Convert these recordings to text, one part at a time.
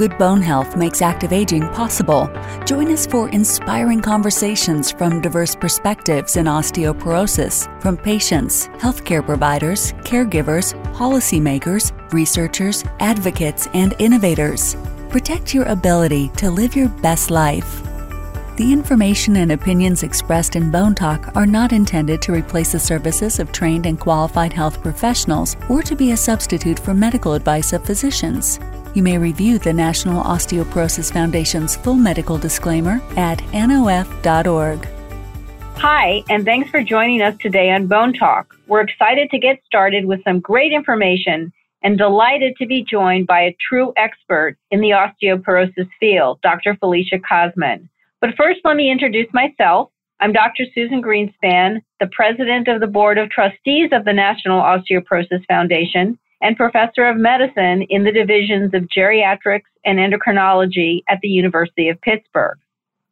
Good bone health makes active aging possible. Join us for inspiring conversations from diverse perspectives in osteoporosis from patients, healthcare providers, caregivers, policymakers, researchers, advocates, and innovators. Protect your ability to live your best life. The information and opinions expressed in Bone Talk are not intended to replace the services of trained and qualified health professionals or to be a substitute for medical advice of physicians. You may review the National Osteoporosis Foundation's full medical disclaimer at nof.org. Hi, and thanks for joining us today on Bone Talk. We're excited to get started with some great information and delighted to be joined by a true expert in the osteoporosis field, Dr. Felicia Cosman. But first, let me introduce myself. I'm Dr. Susan Greenspan, the president of the board of trustees of the National Osteoporosis Foundation and professor of medicine in the divisions of geriatrics and endocrinology at the University of Pittsburgh.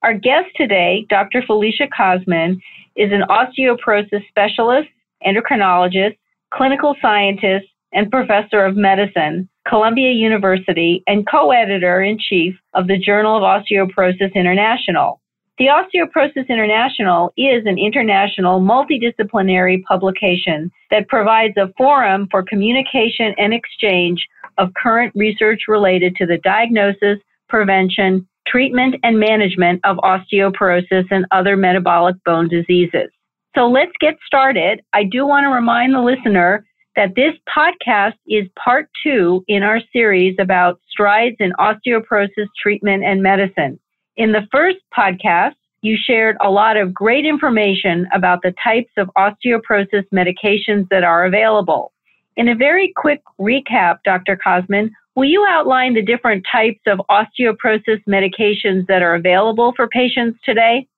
Our guest today, Dr. Felicia Cosman, is an osteoporosis specialist, endocrinologist, clinical scientist, and professor of medicine Columbia University, and co editor in chief of the Journal of Osteoporosis International. The Osteoporosis International is an international multidisciplinary publication that provides a forum for communication and exchange of current research related to the diagnosis, prevention, treatment, and management of osteoporosis and other metabolic bone diseases. So let's get started. I do want to remind the listener that this podcast is part two in our series about strides in osteoporosis treatment and medicine. In the first podcast, you shared a lot of great information about the types of osteoporosis medications that are available. In a very quick recap, Dr. Cosman, will you outline the different types of osteoporosis medications that are available for patients today?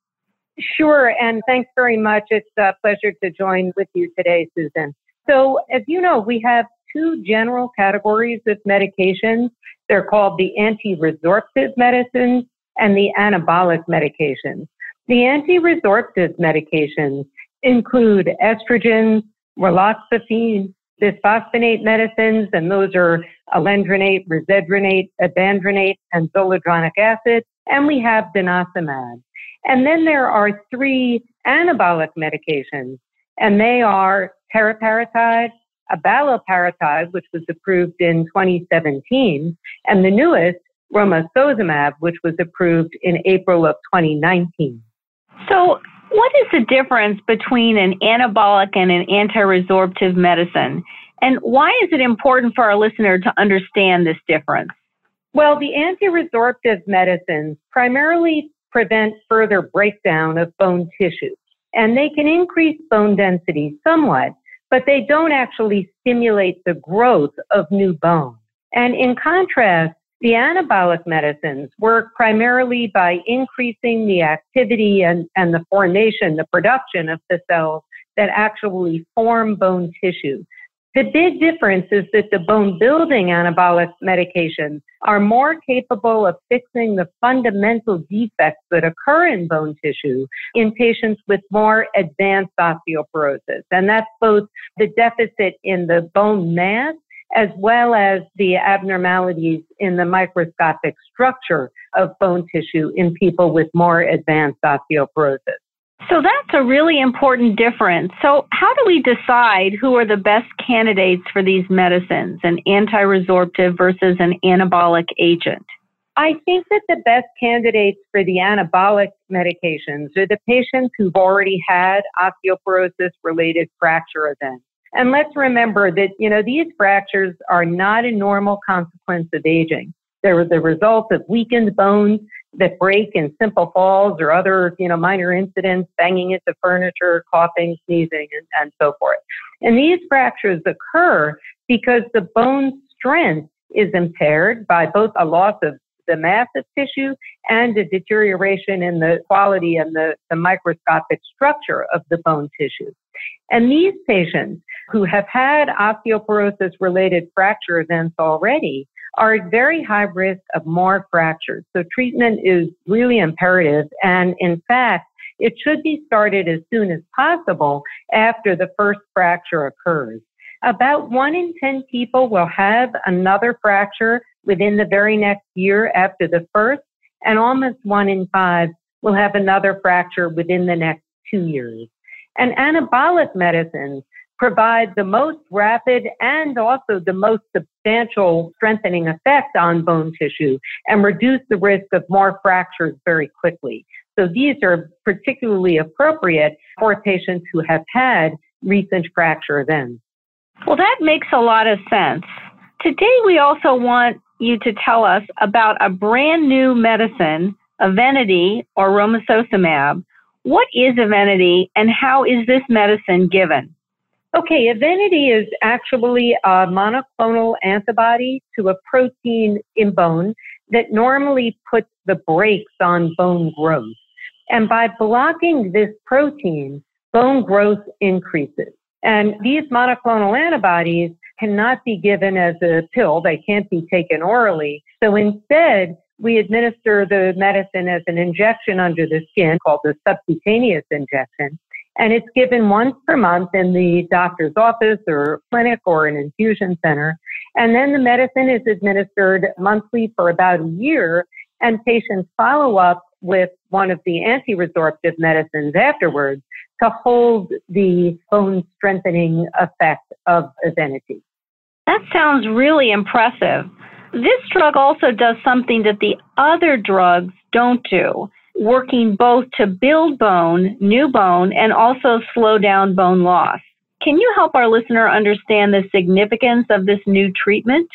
Sure, and thanks very much. It's a pleasure to join with you today, Susan. So, as you know, we have two general categories of medications. They're called the anti-resorptive medicines and the anabolic medications. The anti-resorptive medications include estrogens, raloxifene, bisphosphonate medicines, and those are alendronate, risedronate, ibandronate, and zoledronic acid, and we have denosumab. And then there are three anabolic medications, and they are teriparatide, abaloparatide, which was approved in 2017, and the newest, romosozumab, which was approved in April of 2019. So, what is the difference between an anabolic and an anti-resorptive medicine? And why is it important for our listener to understand this difference? Well, the anti-resorptive medicines primarily prevent further breakdown of bone tissue, and they can increase bone density somewhat, but they don't actually stimulate the growth of new bone. And in contrast, the anabolic medicines work primarily by increasing the activity and, and the formation, the production of the cells that actually form bone tissue. The big difference is that the bone building anabolic medications are more capable of fixing the fundamental defects that occur in bone tissue in patients with more advanced osteoporosis. And that's both the deficit in the bone mass as well as the abnormalities in the microscopic structure of bone tissue in people with more advanced osteoporosis. So that's a really important difference. So, how do we decide who are the best candidates for these medicines, an anti resorptive versus an anabolic agent? I think that the best candidates for the anabolic medications are the patients who've already had osteoporosis related fracture events. And let's remember that, you know, these fractures are not a normal consequence of aging. They're the result of weakened bones that break in simple falls or other, you know, minor incidents, banging into furniture, coughing, sneezing, and, and so forth. And these fractures occur because the bone strength is impaired by both a loss of the mass of tissue and a deterioration in the quality and the, the microscopic structure of the bone tissue. And these patients who have had osteoporosis related fracture events already are at very high risk of more fractures. So treatment is really imperative. And in fact, it should be started as soon as possible after the first fracture occurs. About one in 10 people will have another fracture within the very next year after the first, and almost one in five will have another fracture within the next two years. And anabolic medicines provide the most rapid and also the most substantial strengthening effect on bone tissue and reduce the risk of more fractures very quickly. So these are particularly appropriate for patients who have had recent fracture events. Well, that makes a lot of sense. Today, we also want you to tell us about a brand new medicine, Evenity or romosozumab. What is Evenity and how is this medicine given? Okay, Evenity is actually a monoclonal antibody to a protein in bone that normally puts the brakes on bone growth. And by blocking this protein, bone growth increases. And these monoclonal antibodies cannot be given as a pill. They can't be taken orally. So instead, we administer the medicine as an injection under the skin called the subcutaneous injection. And it's given once per month in the doctor's office or clinic or an infusion center. And then the medicine is administered monthly for about a year and patients follow up with one of the anti-resorptive medicines afterwards to hold the bone strengthening effect of Evenity. That sounds really impressive. This drug also does something that the other drugs don't do, working both to build bone, new bone, and also slow down bone loss. Can you help our listener understand the significance of this new treatment?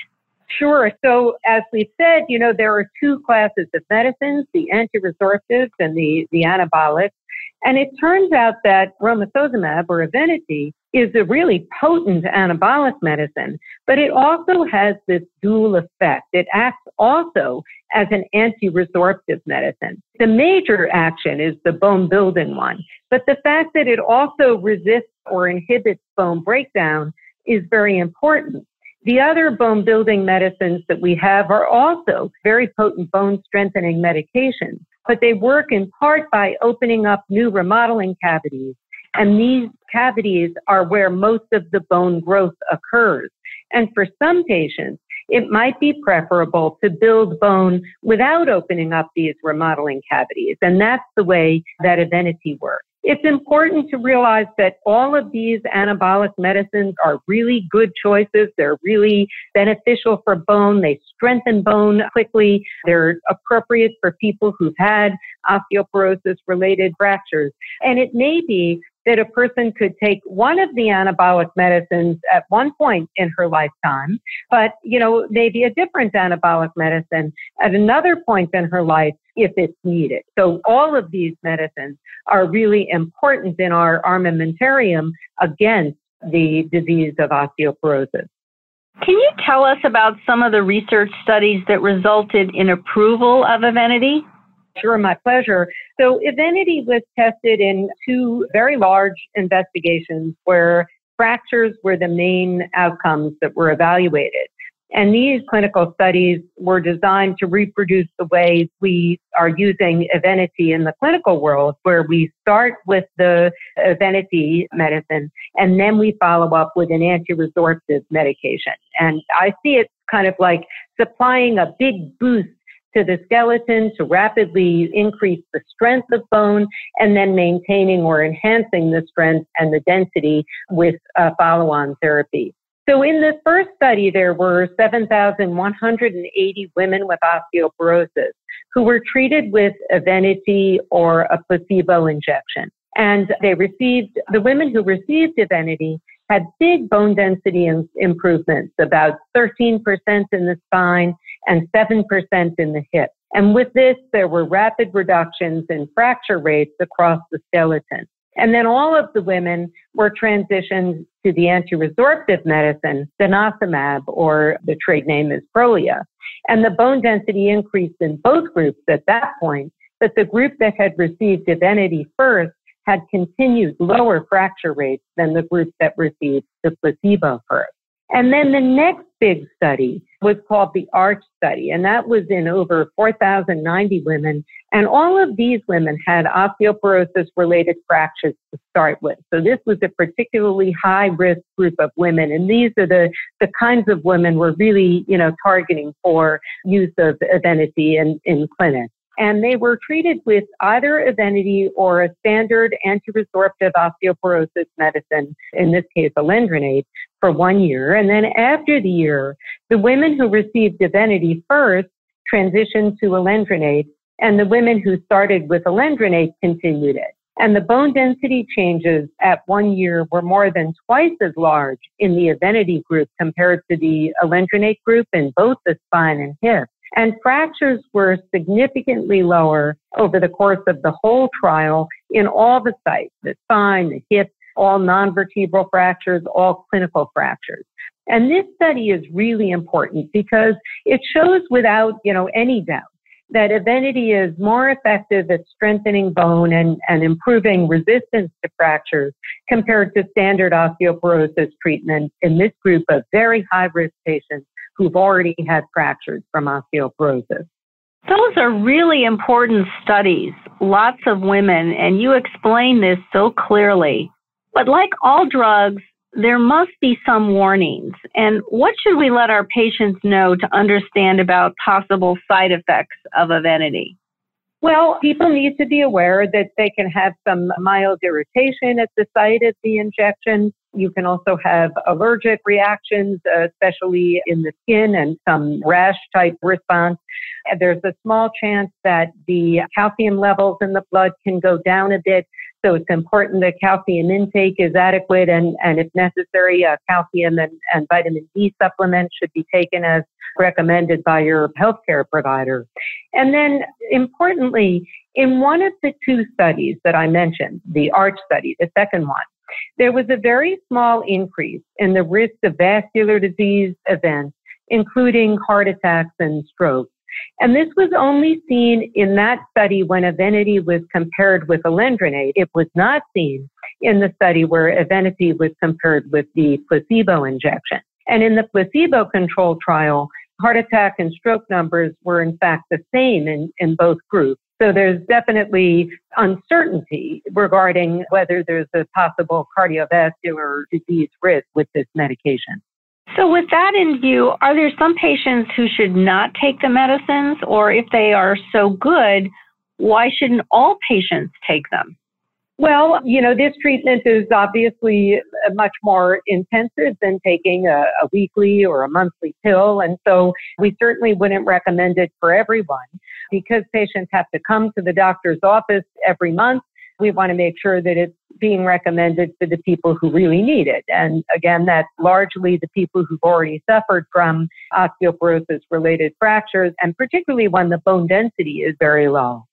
Sure. So as we said, you know, there are two classes of medicines, the anti-resorptives and the, the anabolics. And it turns out that romosozumab or Evenity is a really potent anabolic medicine, but it also has this dual effect. It acts also as an anti-resorptive medicine. The major action is the bone building one, but the fact that it also resists or inhibits bone breakdown is very important. The other bone building medicines that we have are also very potent bone strengthening medications, but they work in part by opening up new remodeling cavities. And these cavities are where most of the bone growth occurs. And for some patients, it might be preferable to build bone without opening up these remodeling cavities. And that's the way that Evenity works. It's important to realize that all of these anabolic medicines are really good choices. They're really beneficial for bone. They strengthen bone quickly. They're appropriate for people who've had osteoporosis related fractures. And it may be that a person could take one of the anabolic medicines at one point in her lifetime, but, you know, maybe a different anabolic medicine at another point in her life if it's needed. So all of these medicines are really important in our armamentarium against the disease of osteoporosis. Can you tell us about some of the research studies that resulted in approval of Evenity? Sure, my pleasure. So Evenity was tested in two very large investigations where fractures were the main outcomes that were evaluated. And these clinical studies were designed to reproduce the way we are using Evenity in the clinical world, where we start with the Evenity medicine and then we follow up with an anti-resorptive medication. And I see it kind of like supplying a big boost to the skeleton to rapidly increase the strength of bone and then maintaining or enhancing the strength and the density with uh, follow-on therapy. So in the first study, there were 7,180 women with osteoporosis who were treated with Evenity or a placebo injection. And they received, the women who received Evenity had big bone density improvements, about 13% in the spine and 7% in the hip. And with this, there were rapid reductions in fracture rates across the skeleton. And then all of the women were transitioned to the anti-resorptive medicine, denosumab, or the trade name is Prolia. And the bone density increased in both groups at that point, but the group that had received Evenity first had continued lower fracture rates than the group that received the placebo first. And then the next big study was called the ARCH study, and that was in over 4,090 women. And all of these women had osteoporosis related fractures to start with. So this was a particularly high risk group of women. And these are the, the kinds of women we're really, you know, targeting for use of Evenity in, in clinics and they were treated with either Evenity or a standard anti-resorptive osteoporosis medicine, in this case, alendronate, for one year. And then after the year, the women who received Evenity first transitioned to alendronate, and the women who started with alendronate continued it. And the bone density changes at one year were more than twice as large in the Evenity group compared to the alendronate group in both the spine and hip. And fractures were significantly lower over the course of the whole trial in all the sites, the spine, the hip, all non-vertebral fractures, all clinical fractures. And this study is really important because it shows without, you know, any doubt that Evenity is more effective at strengthening bone and, and improving resistance to fractures compared to standard osteoporosis treatment in this group of very high risk patients who've already had fractures from osteoporosis. Those are really important studies. Lots of women, and you explain this so clearly. But like all drugs, there must be some warnings. And what should we let our patients know to understand about possible side effects of Evenity? Well, people need to be aware that they can have some mild irritation at the site of the injection. You can also have allergic reactions, especially in the skin and some rash type response. There's a small chance that the calcium levels in the blood can go down a bit. So it's important that calcium intake is adequate and, and if necessary, uh, calcium and, and vitamin D supplements should be taken as recommended by your healthcare provider. And then importantly, in one of the two studies that I mentioned, the ARCH study, the second one, there was a very small increase in the risk of vascular disease events, including heart attacks and strokes. And this was only seen in that study when Evenity was compared with alendronate. It was not seen in the study where Evenity was compared with the placebo injection. And in the placebo controlled trial, heart attack and stroke numbers were in fact the same in, in both groups. So there's definitely uncertainty regarding whether there's a possible cardiovascular disease risk with this medication. So, with that in view, are there some patients who should not take the medicines, or if they are so good, why shouldn't all patients take them? Well, you know, this treatment is obviously uh, much more intensive than taking a, a, weekly or a monthly pill. And so we certainly wouldn't recommend it for everyone because patients have to come to the doctor's office every month. We want to make sure that it's being recommended for the people who really need it. And again, that's largely the people who've already suffered from osteoporosis related fractures, and particularly when the bone density is very low.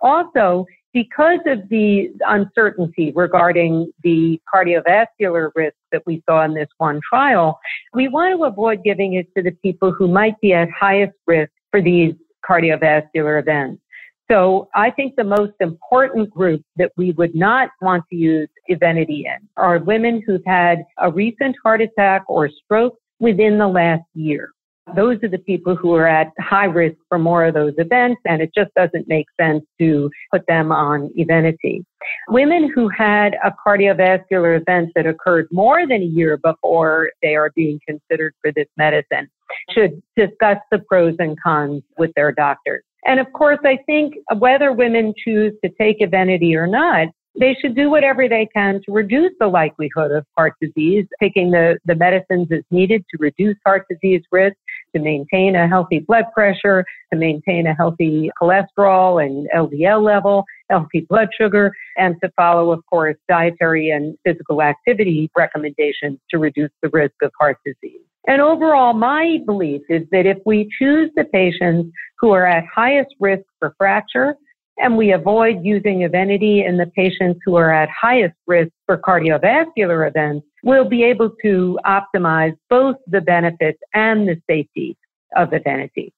Also, because of the uncertainty regarding the cardiovascular risk that we saw in this one trial, we want to avoid giving it to the people who might be at highest risk for these cardiovascular events. So I think the most important group that we would not want to use Evenity in are women who've had a recent heart attack or stroke within the last year. Those are the people who are at high risk for more of those events, and it just doesn't make sense to put them on Evenity. Women who had a cardiovascular event that occurred more than a year before they are being considered for this medicine should discuss the pros and cons with their doctors. And of course, I think whether women choose to take Evenity or not, they should do whatever they can to reduce the likelihood of heart disease, taking the, the medicines as needed to reduce heart disease risk, to maintain a healthy blood pressure, to maintain a healthy cholesterol and LDL level, healthy blood sugar, and to follow, of course, dietary and physical activity recommendations to reduce the risk of heart disease. And overall, my belief is that if we choose the patients who are at highest risk for fracture, and we avoid using Evenity in the patients who are at highest risk for cardiovascular events, we'll be able to optimize both the benefits and the safety of Evenity.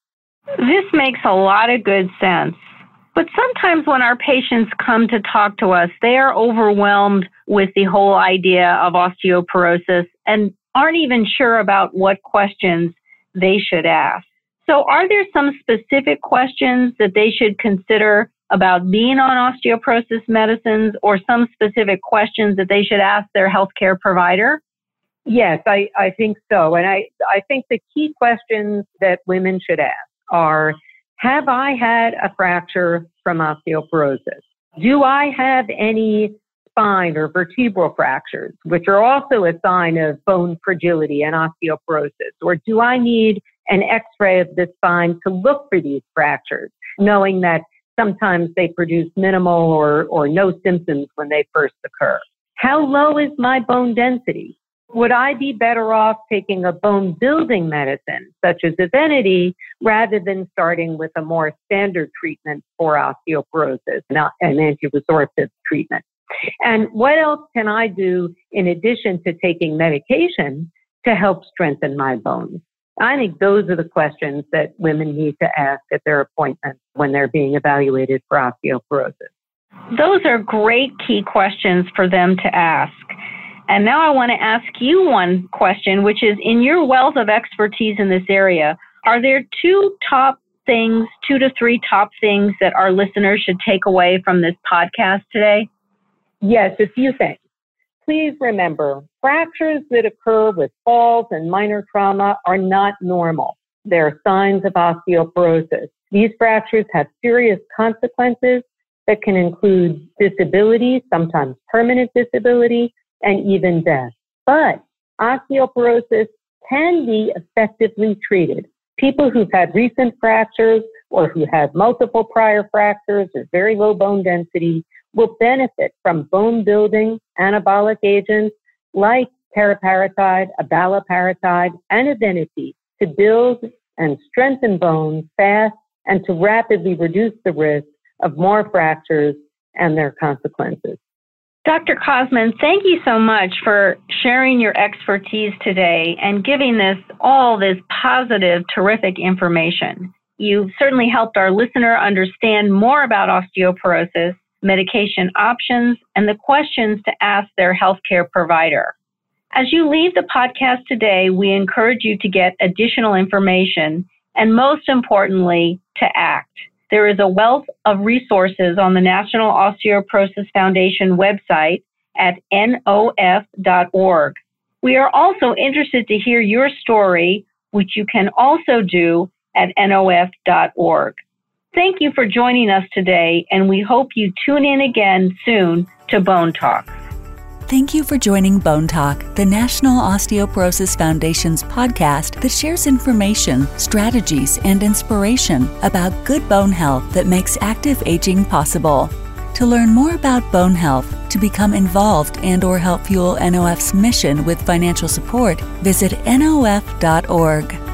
This makes a lot of good sense. But sometimes when our patients come to talk to us, they are overwhelmed with the whole idea of osteoporosis and aren't even sure about what questions they should ask. So, are there some specific questions that they should consider about being on osteoporosis medicines or some specific questions that they should ask their healthcare provider? Yes, I, I think so. And I, I think the key questions that women should ask are Have I had a fracture from osteoporosis? Do I have any spine or vertebral fractures, which are also a sign of bone fragility and osteoporosis? Or do I need an x ray of the spine to look for these fractures, knowing that sometimes they produce minimal or, or no symptoms when they first occur? How low is my bone density? Would I be better off taking a bone building medicine, such as Evenity, rather than starting with a more standard treatment for osteoporosis, not an anti-resorptive treatment? And what else can I do in addition to taking medication to help strengthen my bones? I think those are the questions that women need to ask at their appointments when they're being evaluated for osteoporosis. Those are great key questions for them to ask. And now I want to ask you one question, which is in your wealth of expertise in this area, are there two top things, two to three top things that our listeners should take away from this podcast today? Yes, a few things. Please remember, fractures that occur with falls and minor trauma are not normal. They're signs of osteoporosis. These fractures have serious consequences that can include disability, sometimes permanent disability, and even death. But osteoporosis can be effectively treated. People who've had recent fractures or who have multiple prior fractures or very low bone density will benefit from bone building anabolic agents like teriparatide, abaloparatide, and Evenity to build and strengthen bones fast and to rapidly reduce the risk of more fractures and their consequences. Dr. Cosman, thank you so much for sharing your expertise today and giving us all this positive, terrific information. You've certainly helped our listener understand more about osteoporosis, medication options, and the questions to ask their healthcare provider. As you leave the podcast today, we encourage you to get additional information and most importantly, to act. There is a wealth of resources on the National Osteoporosis Foundation website at nof.org. We are also interested to hear your story, which you can also do at nof.org. Thank you for joining us today, and we hope you tune in again soon to Bone Talk. Thank you for joining Bone Talk, the National Osteoporosis Foundation's podcast that shares information, strategies, and inspiration about good bone health that makes active aging possible. To learn more about bone health, to become involved and or help fuel NOF's mission with financial support, visit nof.org.